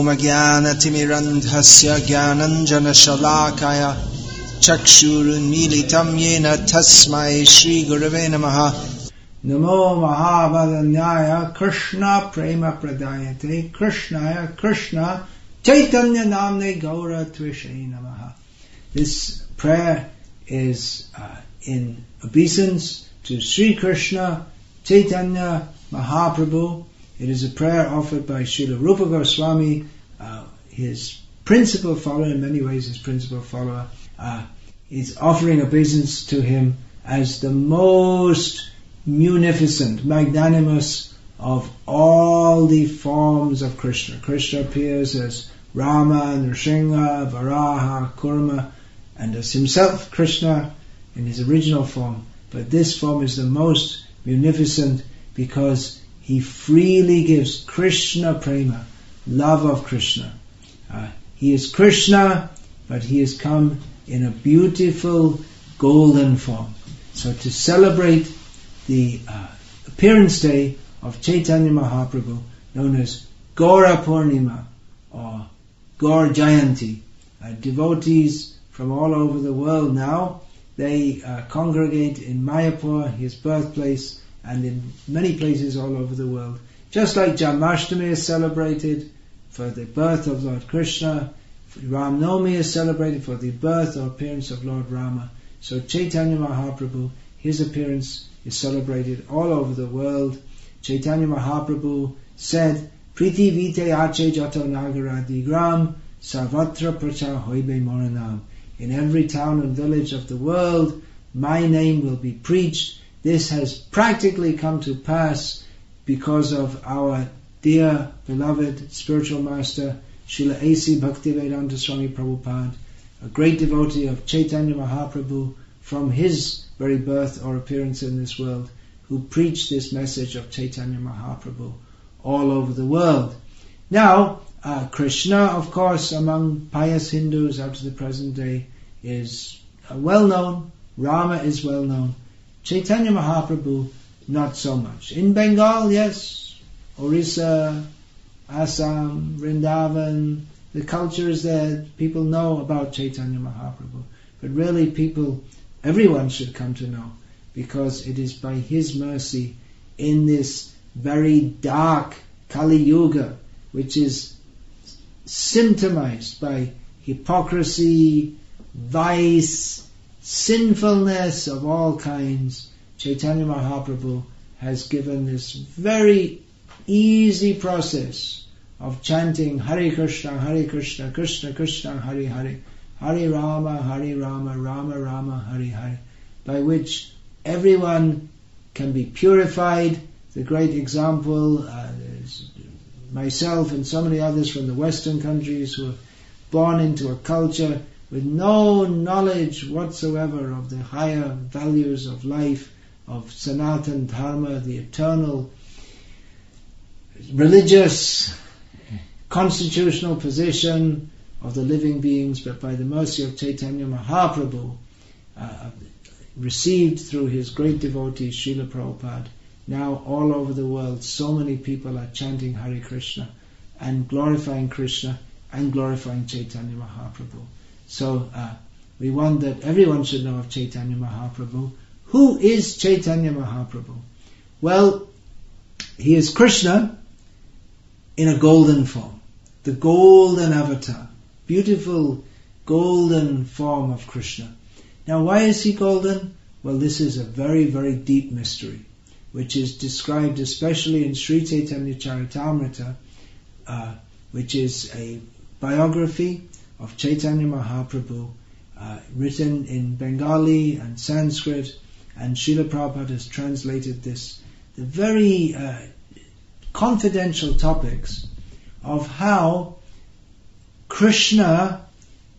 ओमज्ञानतिमिरन्धस्य ज्ञानञ्जनशलाकाय चक्षुरुन्मीलितं येन तस्मै श्रीगुरवे नमः नमो महावदन्याय कृष्ण प्रेम प्रदायते कृष्णाय कृष्ण चैतन्य नामने गौरत्विषे नमः This prayer is uh, in obeisance to Sri Krishna Chaitanya Mahaprabhu it is a prayer offered by Srila Rupa Goswami, uh, his principal follower, in many ways his principal follower. Uh, is offering obeisance to him as the most munificent, magnanimous of all the forms of Krishna. Krishna appears as Rama, Nrsimha, Varaha, Kurma, and as himself, Krishna, in his original form. But this form is the most munificent because he freely gives Krishna prema, love of Krishna. Uh, he is Krishna, but he has come in a beautiful golden form. So to celebrate the uh, appearance day of Chaitanya Mahaprabhu, known as Gaura Purnima or Gaur Jayanti, uh, devotees from all over the world now, they uh, congregate in Mayapur, his birthplace, and in many places all over the world. Just like Janmashtami is celebrated for the birth of Lord Krishna, Ram Navami is celebrated for the birth or appearance of Lord Rama. So Chaitanya Mahaprabhu, his appearance is celebrated all over the world. Chaitanya Mahaprabhu said, Priti vite ache jato nagaradi gram sarvatra pracha hoibe moranam. In every town and village of the world, my name will be preached this has practically come to pass because of our dear, beloved spiritual master, Srila A.C. Bhaktivedanta Swami Prabhupada, a great devotee of Chaitanya Mahaprabhu from his very birth or appearance in this world, who preached this message of Chaitanya Mahaprabhu all over the world. Now, uh, Krishna, of course, among pious Hindus up to the present day, is uh, well known. Rama is well known. Chaitanya Mahaprabhu, not so much. In Bengal, yes, Orissa, Assam, Vrindavan, the culture is there. People know about Chaitanya Mahaprabhu. But really people, everyone should come to know because it is by His mercy in this very dark Kali Yuga, which is symptomized by hypocrisy, vice, sinfulness of all kinds, Chaitanya Mahaprabhu has given this very easy process of chanting Hare Krishna, Hare Krishna, Krishna Krishna, Hare Hare, Hare Rama, Hare Rama, Rama Rama, Hare Hare, by which everyone can be purified. The great example uh, is myself and so many others from the Western countries who are born into a culture with no knowledge whatsoever of the higher values of life, of Sanatan Dharma, the eternal religious constitutional position of the living beings, but by the mercy of Chaitanya Mahaprabhu, uh, received through his great devotee Srila Prabhupada, now all over the world, so many people are chanting Hare Krishna and glorifying Krishna and glorifying Chaitanya Mahaprabhu. So uh, we want that everyone should know of Chaitanya Mahaprabhu. Who is Chaitanya Mahaprabhu? Well, he is Krishna in a golden form. The golden avatar. Beautiful golden form of Krishna. Now why is he golden? Well, this is a very, very deep mystery, which is described especially in Sri Chaitanya Charitamrita, uh, which is a biography of Chaitanya Mahaprabhu, uh, written in Bengali and Sanskrit, and Srila Prabhupada has translated this, the very uh, confidential topics of how Krishna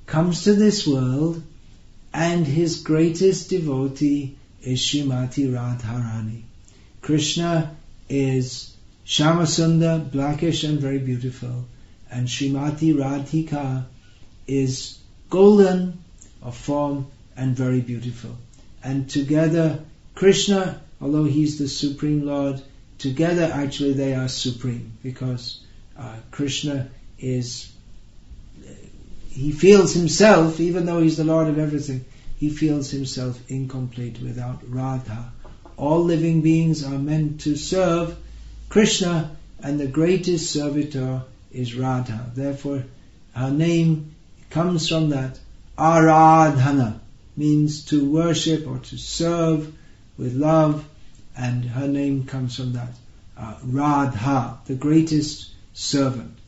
comes to this world and his greatest devotee is Srimati Radharani. Krishna is Shyamasundar, blackish and very beautiful, and Srimati Radhika is golden of form and very beautiful. And together, Krishna, although he's the Supreme Lord, together actually they are supreme because uh, Krishna is, he feels himself, even though he's the Lord of everything, he feels himself incomplete without Radha. All living beings are meant to serve Krishna, and the greatest servitor is Radha. Therefore, her name comes from that. Aradhana means to worship or to serve with love, and her name comes from that. Uh, Radha, the greatest servant.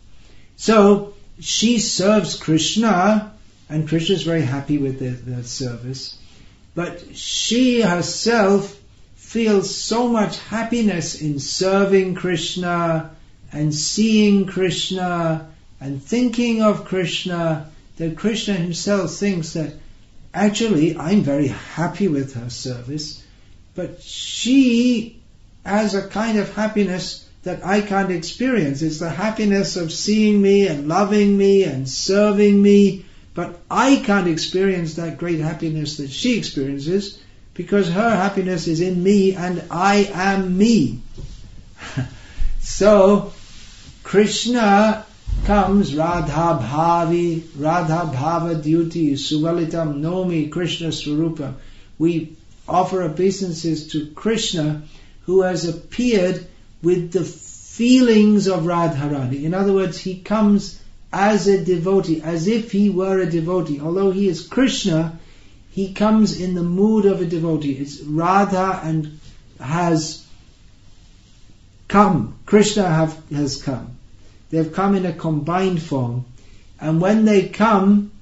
So, she serves Krishna, and Krishna is very happy with the service, but she herself feels so much happiness in serving Krishna and seeing Krishna and thinking of Krishna that Krishna himself thinks that actually I'm very happy with her service, but she has a kind of happiness that I can't experience. It's the happiness of seeing me and loving me and serving me, but I can't experience that great happiness that she experiences because her happiness is in me and I am me. so, Krishna comes Radha Bhavi, Radha Bhava Duty, Suvalitam Nomi, Krishna Swarupa. We offer obeisances to Krishna who has appeared with the feelings of Radharani. In other words, he comes as a devotee, as if he were a devotee. Although he is Krishna, he comes in the mood of a devotee. It's Radha and has come. Krishna have, has come. They've come in a combined form. And when they come,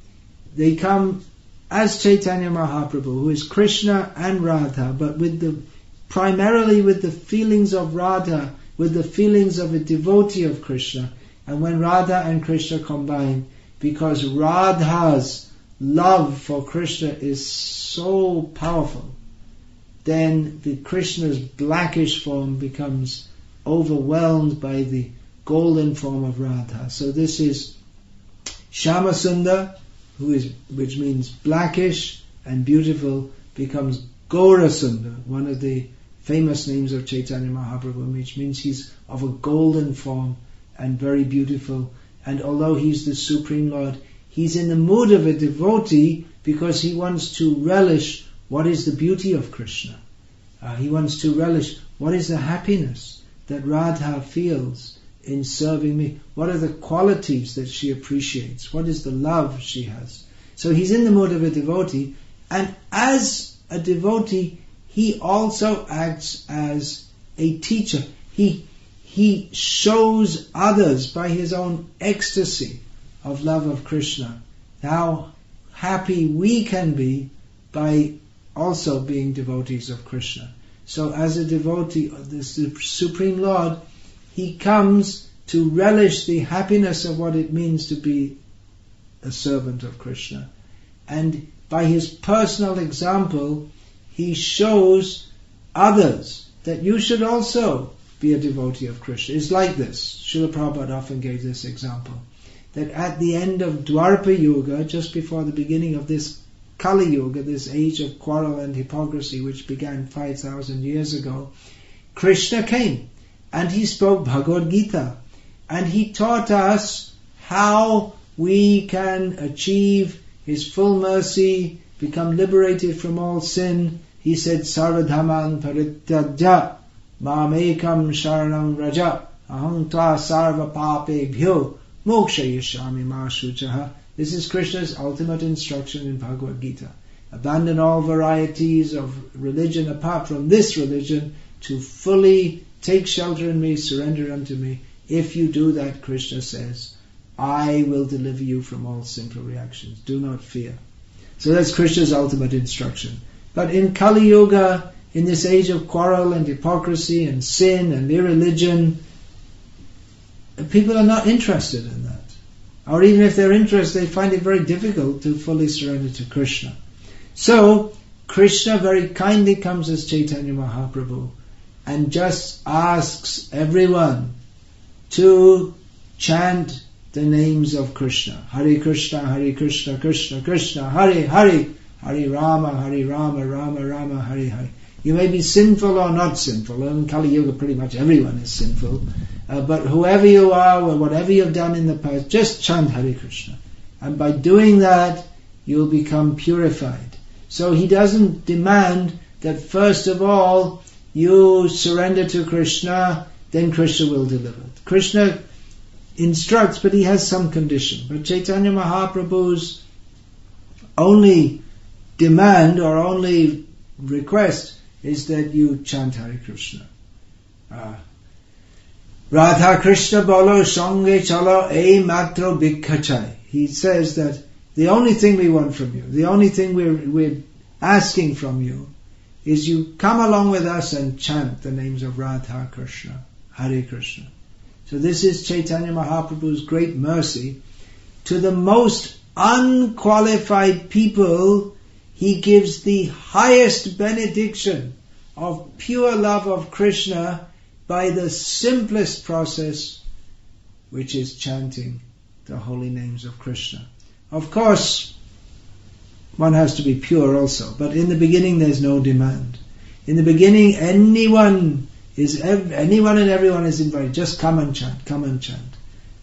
they come as Chaitanya Mahaprabhu, who is Krishna and Radha, but with the, primarily with the feelings of Radha, with the feelings of a devotee of Krishna. And when Radha and Krishna combine, because Radha's love for Krishna is so powerful, then the Krishna's blackish form becomes overwhelmed by the golden form of Radha. So this is Shyamasundar, who is which means blackish and beautiful, becomes Gaurasundar, one of the famous names of Chaitanya Mahaprabhu, which means he's of a golden form and very beautiful. And although he's the Supreme Lord, He's in the mood of a devotee because he wants to relish what is the beauty of Krishna. Uh, he wants to relish what is the happiness that Radha feels in serving me. What are the qualities that she appreciates? What is the love she has? So he's in the mood of a devotee, and as a devotee, he also acts as a teacher. He he shows others by his own ecstasy of love of Krishna, how happy we can be by also being devotees of Krishna. So as a devotee of the Supreme Lord, he comes to relish the happiness of what it means to be a servant of Krishna. And by his personal example, he shows others that you should also be a devotee of Krishna. It's like this. Srila Prabhupada often gave this example that at the end of Dwapara Yuga, just before the beginning of this Kali Yuga, this age of quarrel and hypocrisy which began 5,000 years ago, Krishna came and he spoke Bhagavad Gita and he taught us how we can achieve his full mercy, become liberated from all sin. He said, Sarvadhaman parityaja mamekam sharanam raja aham tva sarva pape bhyo Moksha yashami ma This is Krishna's ultimate instruction in Bhagavad Gita. Abandon all varieties of religion apart from this religion to fully take shelter in me, surrender unto me. If you do that, Krishna says, I will deliver you from all sinful reactions. Do not fear. So that's Krishna's ultimate instruction. But in Kali Yuga, in this age of quarrel and hypocrisy and sin and irreligion, people are not interested in that. Or even if they're interested, they find it very difficult to fully surrender to Krishna. So, Krishna very kindly comes as Chaitanya Mahaprabhu and just asks everyone to chant the names of Krishna. Hare Krishna, Hare Krishna, Krishna Krishna, Hare Hare, Hare Rama, Hare Rama, Rama Rama, Hare Hare. You may be sinful or not sinful. In Kali Yuga, pretty much everyone is sinful. Uh, but whoever you are, or whatever you've done in the past, just chant Hare Krishna. And by doing that, you'll become purified. So he doesn't demand that first of all you surrender to Krishna, then Krishna will deliver. Krishna instructs, but he has some condition. But Chaitanya Mahaprabhu's only demand or only request is that you chant Hare Krishna. Uh, Radha Krishna bolo sange chalo a matro bhikkachai. He says that the only thing we want from you, the only thing we're, we're asking from you, is you come along with us and chant the names of Radha Krishna, Hare Krishna. So this is Chaitanya Mahaprabhu's great mercy. To the most unqualified people, he gives the highest benediction of pure love of Krishna by the simplest process, which is chanting the holy names of Krishna. Of course, one has to be pure also, but in the beginning there's no demand. In the beginning, anyone is anyone and everyone is invited. Just come and chant, come and chant.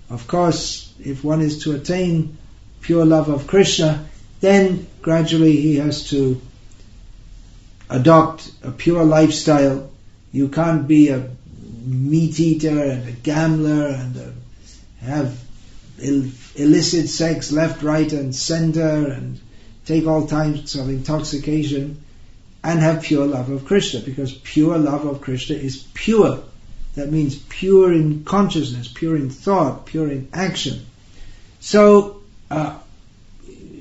Of course, if one is to attain pure love of Krishna, then gradually he has to adopt a pure lifestyle. You can't be a meat eater and a gambler and a, have Ill, illicit sex left, right, and center, and take all types of intoxication, and have pure love of Krishna, because pure love of Krishna is pure. That means pure in consciousness, pure in thought, pure in action. So, uh,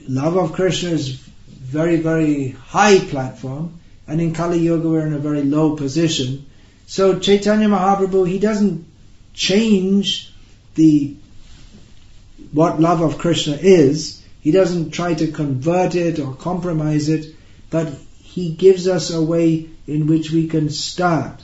love of Krishna is very, very high platform, and in Kali Yuga we're in a very low position. So Chaitanya Mahaprabhu, he doesn't change the what love of Krishna is. He doesn't try to convert it or compromise it, but he gives us a way in which we can start,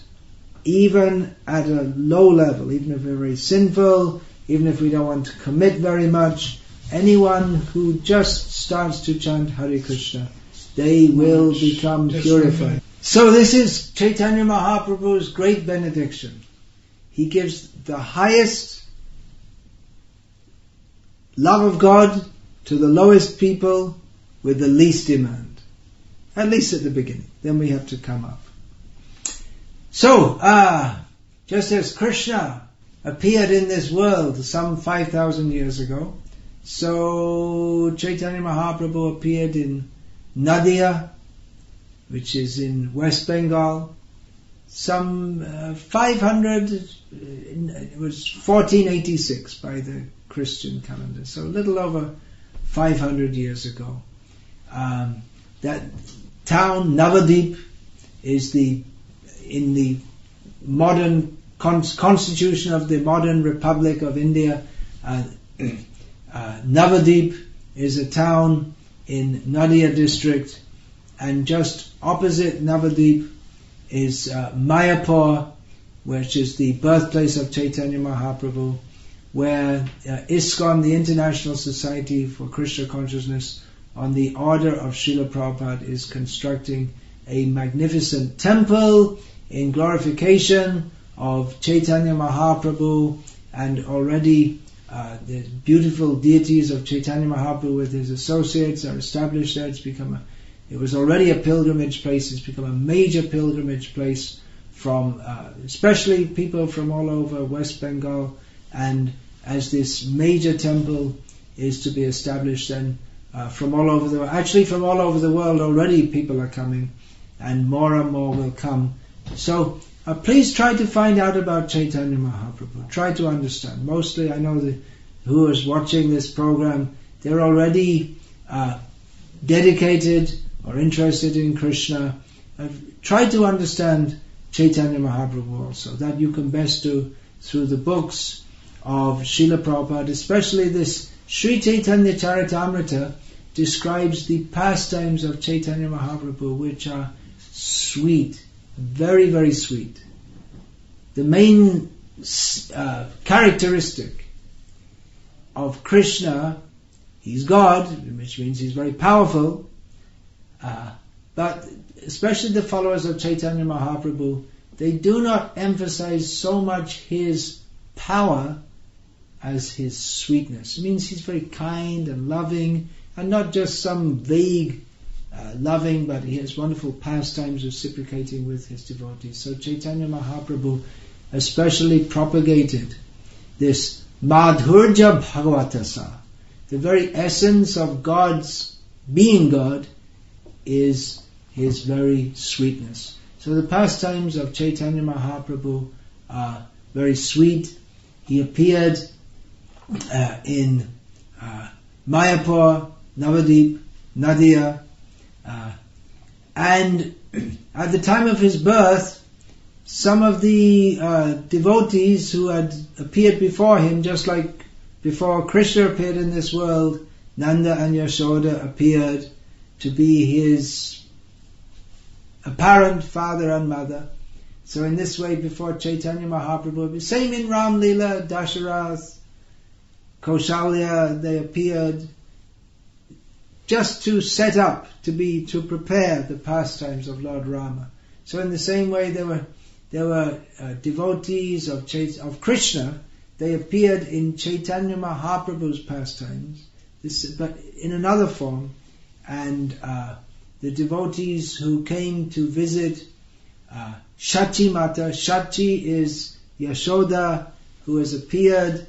even at a low level, even if we're very sinful, even if we don't want to commit very much. Anyone who just starts to chant Hare Krishna, they will become purified. So this is Chaitanya Mahaprabhu's great benediction. He gives the highest love of God to the lowest people with the least demand. At least at the beginning. Then we have to come up. So, ah, uh, just as Krishna appeared in this world some 5,000 years ago, so Chaitanya Mahaprabhu appeared in Nadia, which is in West Bengal, some uh, 500, uh, it was 1486 by the Christian calendar. So a little over 500 years ago. Um, that town, Navadvip, is the, in the modern constitution of the modern Republic of India, uh, uh, Navadvip is a town in Nadia district, and just opposite Navadvip is uh, Mayapur, which is the birthplace of Chaitanya Mahaprabhu where uh, ISKCON, the International Society for Krishna Consciousness, on the order of Srila Prabhupada, is constructing a magnificent temple in glorification of Chaitanya Mahaprabhu and already uh, the beautiful deities of Chaitanya Mahaprabhu with his associates are established there. It's become a, it was already a pilgrimage place. It's become a major pilgrimage place from, uh, especially people from all over West Bengal and as this major temple is to be established and uh, from all over the world. Actually, from all over the world already people are coming, and more and more will come. So uh, please try to find out about Chaitanya Mahaprabhu. Try to understand. Mostly, I know who is watching this program, they're already uh, dedicated or interested in Krishna. Uh, try to understand Chaitanya Mahaprabhu also. That you can best do through the books of Srila Prabhupada, especially this Sri Chaitanya Charitamrita describes the pastimes of Chaitanya Mahaprabhu, which are sweet, very, very sweet. The main uh, characteristic of Krishna, he's God, which means he's very powerful, uh, but especially the followers of Chaitanya Mahaprabhu, they do not emphasize so much his power as his sweetness. It means he's very kind and loving, and not just some vague uh, loving, but he has wonderful pastimes reciprocating with his devotees. So Chaitanya Mahaprabhu especially propagated this Madhurja Bhagavatasa. The very essence of God's being God is his very sweetness. So the pastimes of Chaitanya Mahaprabhu are very sweet. He appeared uh, in uh, Mayapur, Navadvip, Nadia, uh, and at the time of his birth, some of the uh, devotees who had appeared before him, just like before Krishna appeared in this world, Nanda and Yashoda appeared to be his apparent father and mother. So in this way, before Chaitanya Mahaprabhu, same in Ram Lila, Dasharath, Kaushalya, they appeared just to set up, to be, to prepare the pastimes of Lord Rama. So in the same way, there were there were uh, devotees of Chait- of Krishna. They appeared in Chaitanya Mahaprabhu's pastimes, this, but in another form, and uh, the devotees who came to visit uh, Shachi Mata. Shachi is Yashoda, who has appeared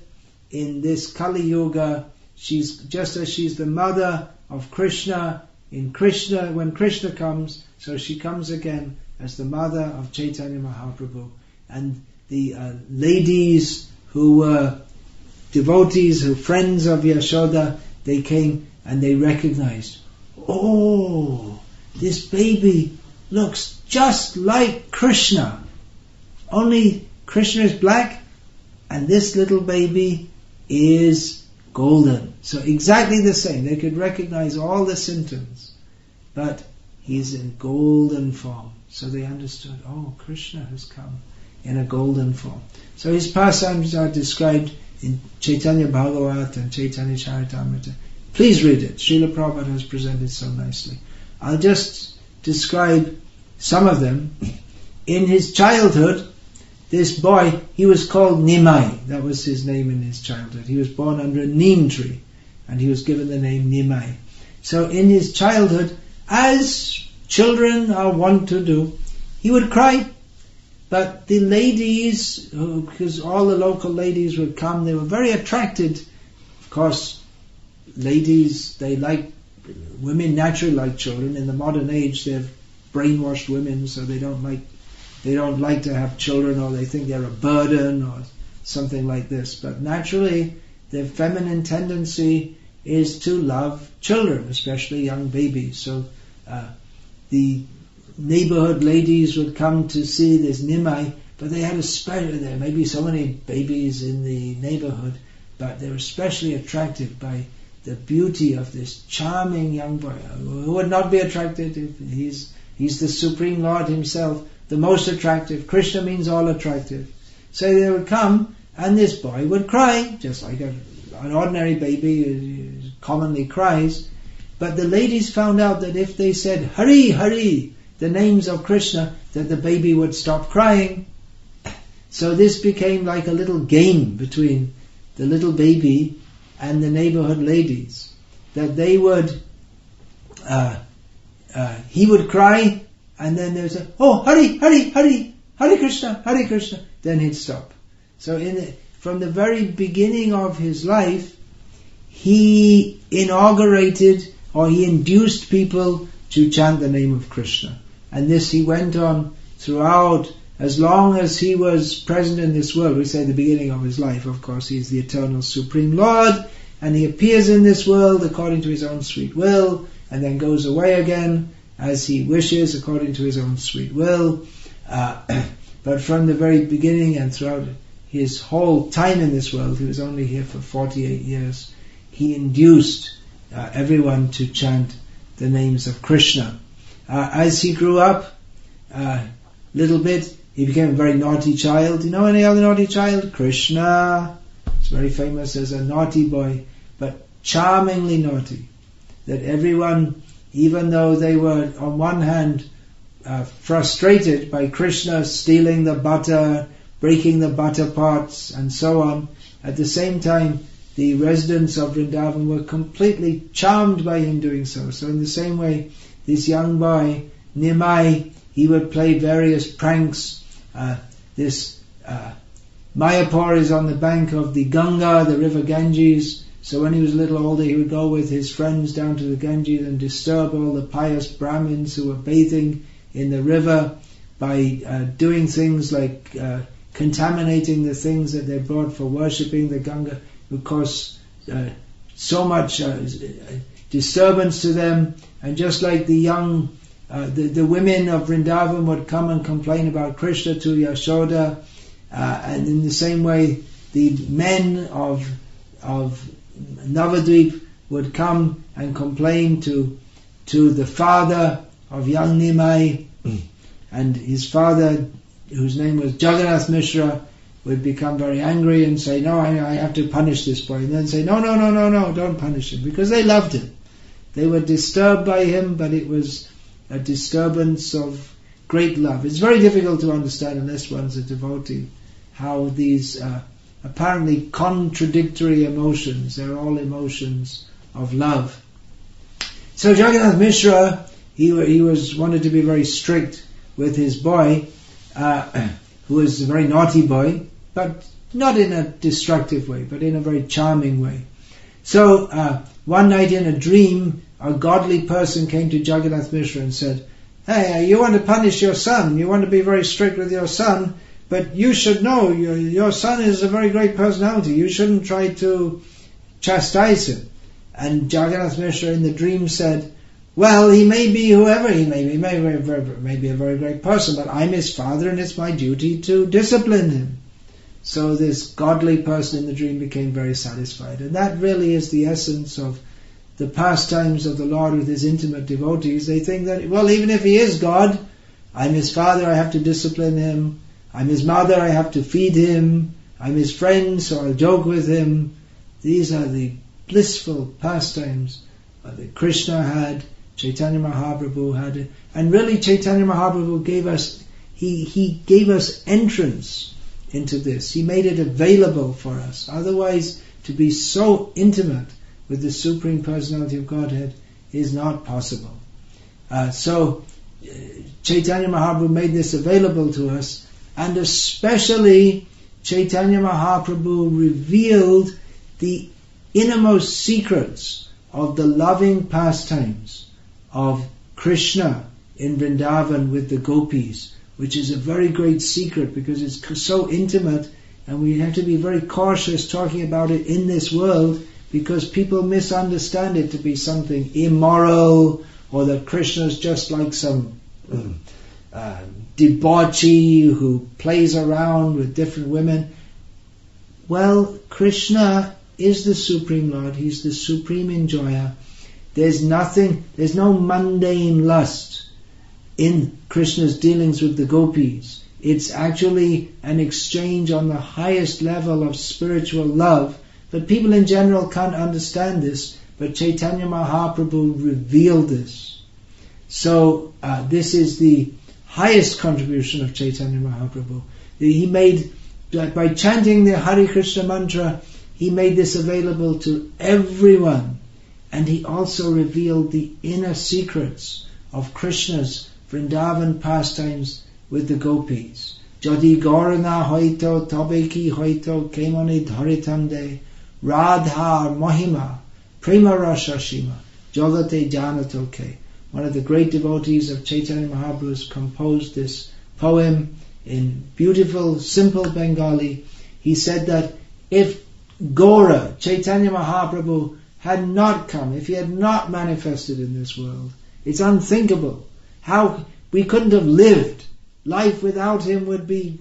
in this Kali Yuga. She's just as she's the mother of Krishna in Krishna when Krishna comes, so she comes again as the mother of Chaitanya Mahaprabhu. And the uh, ladies who were devotees, who friends of Yashoda, they came and they recognized, oh, this baby looks just like Krishna. Only Krishna is black and this little baby is golden. So exactly the same. They could recognize all the symptoms, but he's in golden form. So they understood, oh, Krishna has come in a golden form. So his pastimes are described in Chaitanya Bhagavat and Chaitanya Charitamrita. Please read it. Srila Prabhupada has presented so nicely. I'll just describe some of them. In his childhood, this boy, he was called Nimai. That was his name in his childhood. He was born under a neem tree, and he was given the name Nimai. So in his childhood, as children are wont to do, he would cry. But the ladies, because all the local ladies would come, they were very attracted. Of course, ladies, they like, women naturally like children. In the modern age, they've brainwashed women, so they don't like they don't like to have children or they think they're a burden or something like this. But naturally, their feminine tendency is to love children, especially young babies. So uh, the neighborhood ladies would come to see this Nimai, but they had a special, there may be so many babies in the neighborhood, but they were especially attracted by the beauty of this charming young boy, who would not be attracted if he's, he's the Supreme Lord himself the most attractive. Krishna means all attractive. So they would come, and this boy would cry, just like a, an ordinary baby commonly cries. But the ladies found out that if they said Hari Hari, the names of Krishna, that the baby would stop crying. So this became like a little game between the little baby and the neighborhood ladies. That they would, uh, uh, he would cry, and then there's a oh Hari Hari Hari Hari Krishna Hari Krishna. Then he'd stop. So in the, from the very beginning of his life he inaugurated or he induced people to chant the name of Krishna. And this he went on throughout as long as he was present in this world. We say the beginning of his life of course he's the eternal supreme lord and he appears in this world according to his own sweet will and then goes away again as he wishes according to his own sweet will. Uh, but from the very beginning and throughout his whole time in this world, he was only here for 48 years, he induced uh, everyone to chant the names of Krishna. Uh, as he grew up, a uh, little bit, he became a very naughty child. Do You know any other naughty child? Krishna. He's very famous as a naughty boy, but charmingly naughty. That everyone even though they were on one hand uh, frustrated by Krishna stealing the butter breaking the butter pots and so on. At the same time, the residents of Vrindavan were completely charmed by him doing so. So in the same way, this young boy, Nimai, he would play various pranks. Uh, this uh, Mayapur is on the bank of the Ganga, the river Ganges. So when he was a little older, he would go with his friends down to the Ganges and disturb all the pious Brahmins who were bathing in the river by uh, doing things like uh, contaminating the things that they brought for worshipping the Ganga, would cause uh, so much uh, disturbance to them. And just like the young, uh, the, the women of Vrindavan would come and complain about Krishna to Yashoda, uh, and in the same way, the men of of Navadvip would come and complain to to the father of young Nimai, and his father, whose name was Jagannath Mishra, would become very angry and say, "No, I, I have to punish this boy," and then say, "No, no, no, no, no, don't punish him," because they loved him. They were disturbed by him, but it was a disturbance of great love. It's very difficult to understand unless one's a devotee how these uh, apparently contradictory emotions, they're all emotions of love. So Jagannath Mishra, he, he was wanted to be very strict with his boy, uh, who was a very naughty boy, but not in a destructive way, but in a very charming way. So uh, one night in a dream, a godly person came to Jagannath Mishra and said, Hey, uh, you want to punish your son, you want to be very strict with your son, but you should know your, your son is a very great personality. You shouldn't try to chastise him. And Jagannath Mishra in the dream said, well, he may be whoever he may be. He may, may be a very great person, but I'm his father and it's my duty to discipline him. So this godly person in the dream became very satisfied. And that really is the essence of the pastimes of the Lord with his intimate devotees. They think that, well, even if he is God, I'm his father, I have to discipline him. I'm his mother, I have to feed him. I'm his friend, so I'll joke with him. These are the blissful pastimes that Krishna had, Chaitanya Mahaprabhu had. And really Chaitanya Mahaprabhu gave us, he, he gave us entrance into this. He made it available for us. Otherwise, to be so intimate with the Supreme Personality of Godhead is not possible. Uh, so, uh, Chaitanya Mahaprabhu made this available to us and especially Chaitanya Mahaprabhu revealed the innermost secrets of the loving pastimes of Krishna in Vrindavan with the gopis, which is a very great secret because it's so intimate and we have to be very cautious talking about it in this world because people misunderstand it to be something immoral or that Krishna is just like some uh, debauchee who plays around with different women. Well, Krishna is the Supreme Lord. He's the Supreme Enjoyer. There's nothing, there's no mundane lust in Krishna's dealings with the gopis. It's actually an exchange on the highest level of spiritual love. But people in general can't understand this. But Chaitanya Mahaprabhu revealed this. So uh, this is the highest contribution of Chaitanya Mahaprabhu. He made, by chanting the Hare Krishna mantra, he made this available to everyone. And he also revealed the inner secrets of Krishna's Vrindavan pastimes with the gopis. Jadi Gaurana hoito tabeki hoito kemoni dharitande radhar mahima prema rashashima jagate janatoke one of the great devotees of Chaitanya Mahaprabhu, composed this poem in beautiful, simple Bengali. He said that if Gaura, Chaitanya Mahaprabhu, had not come, if he had not manifested in this world, it's unthinkable how we couldn't have lived. Life without him would be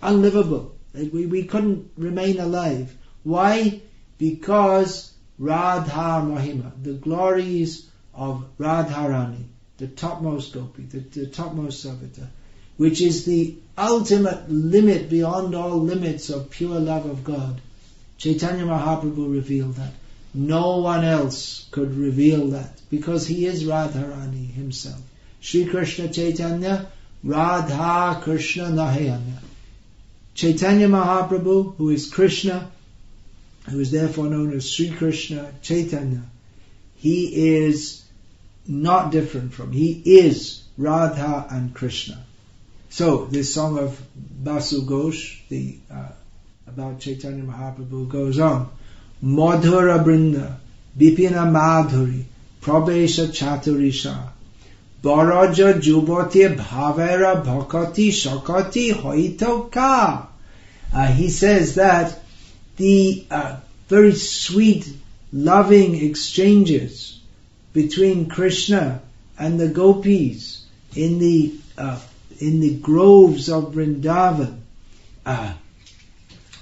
unlivable. We, we couldn't remain alive. Why? Because Radha Mahima, the glories of Radharani, the topmost gopi, the, the topmost Savita, which is the ultimate limit beyond all limits of pure love of God. Chaitanya Mahaprabhu revealed that. No one else could reveal that because he is Radharani himself. Sri Krishna Chaitanya, Radha Krishna Nahayanya. Chaitanya Mahaprabhu, who is Krishna, who is therefore known as Sri Krishna Chaitanya, he is not different from, he is Radha and Krishna. So this song of Basu Ghosh, the uh, about Chaitanya Mahaprabhu goes on. Madhura Brinda, Bipina Madhuri, Prabesha Chaturisha, Baraja Jubati Bhavera Bhakati Shakati Hoitoka. Uh, he says that the uh, very sweet, loving exchanges between Krishna and the gopis in the uh, in the groves of Vrindavan, uh,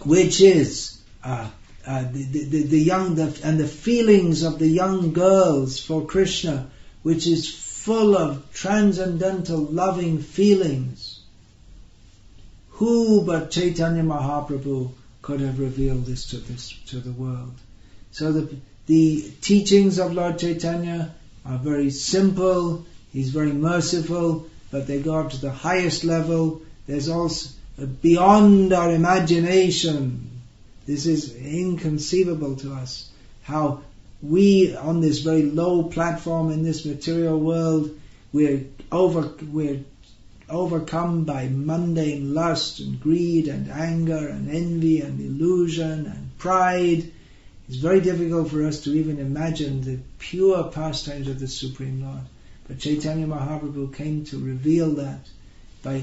which is uh, uh, the, the, the, young the, and the feelings of the young girls for Krishna, which is full of transcendental loving feelings. Who but Chaitanya Mahaprabhu could have revealed this to this to the world? So the the teachings of Lord Chaitanya are very simple. He's very merciful, but they go up to the highest level. There's also beyond our imagination. This is inconceivable to us. How we, on this very low platform in this material world, we're over, we're overcome by mundane lust and greed and anger and envy and illusion and pride. It's very difficult for us to even imagine the pure pastimes of the Supreme Lord. But Chaitanya Mahaprabhu came to reveal that by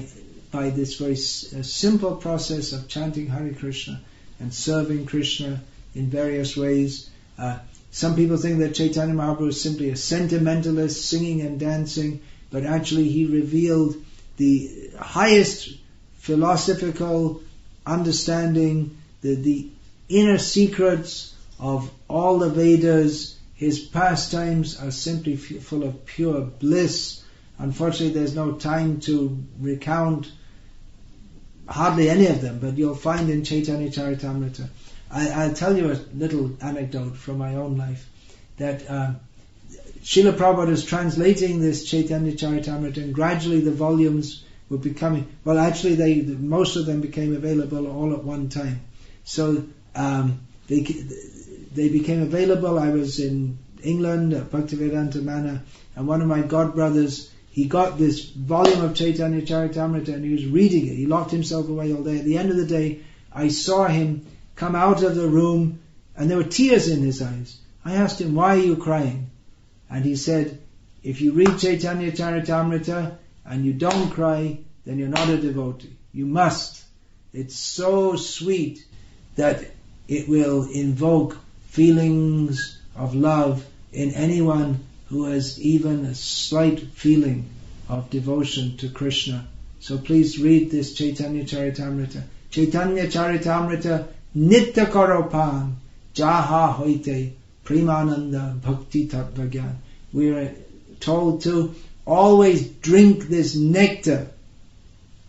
by this very simple process of chanting Hare Krishna and serving Krishna in various ways. Uh, some people think that Chaitanya Mahaprabhu is simply a sentimentalist singing and dancing, but actually he revealed the highest philosophical understanding, the, the inner secrets of all the Vedas. His pastimes are simply full of pure bliss. Unfortunately, there's no time to recount hardly any of them, but you'll find in Chaitanya Charitamrita. I, will tell you a little anecdote from my own life that uh, Srila Prabhupada is translating this Chaitanya Charitamrita, and gradually the volumes were becoming. Well, actually, they most of them became available all at one time. So um, they they became available. I was in England at Bhaktivedanta Manor, and one of my god brothers he got this volume of Chaitanya Charitamrita and he was reading it. He locked himself away all day. At the end of the day, I saw him come out of the room and there were tears in his eyes. I asked him, why are you crying? And he said, if you read Chaitanya Charitamrita and you don't cry, then you're not a devotee. You must. It's so sweet that it will invoke feelings of love in anyone who has even a slight feeling of devotion to Krishna. So please read this Chaitanya Charitamrita. Chaitanya Charitamrita Nitya Karopan Jaha Hoite Premananda Bhakti Tattvagyan. We are told to always drink this nectar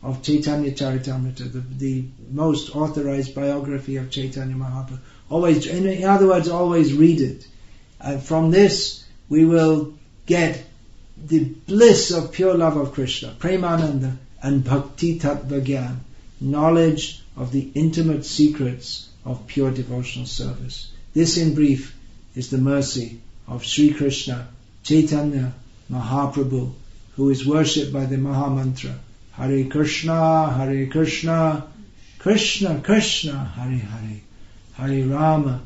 of Chaitanya Charitamrita, the, the most authorized biography of Chaitanya Mahaprabhu. Always, in, other words, always read it. And from this, we will get the bliss of pure love of Krishna, Premananda, and Bhakti Tattva knowledge of the intimate secrets of pure devotional service. This in brief is the mercy of Sri Krishna, Chaitanya Mahaprabhu, who is worshipped by the Maha Mantra, Hare Krishna, Hare Krishna, Krishna Krishna, Hare Hare, Hare Rama,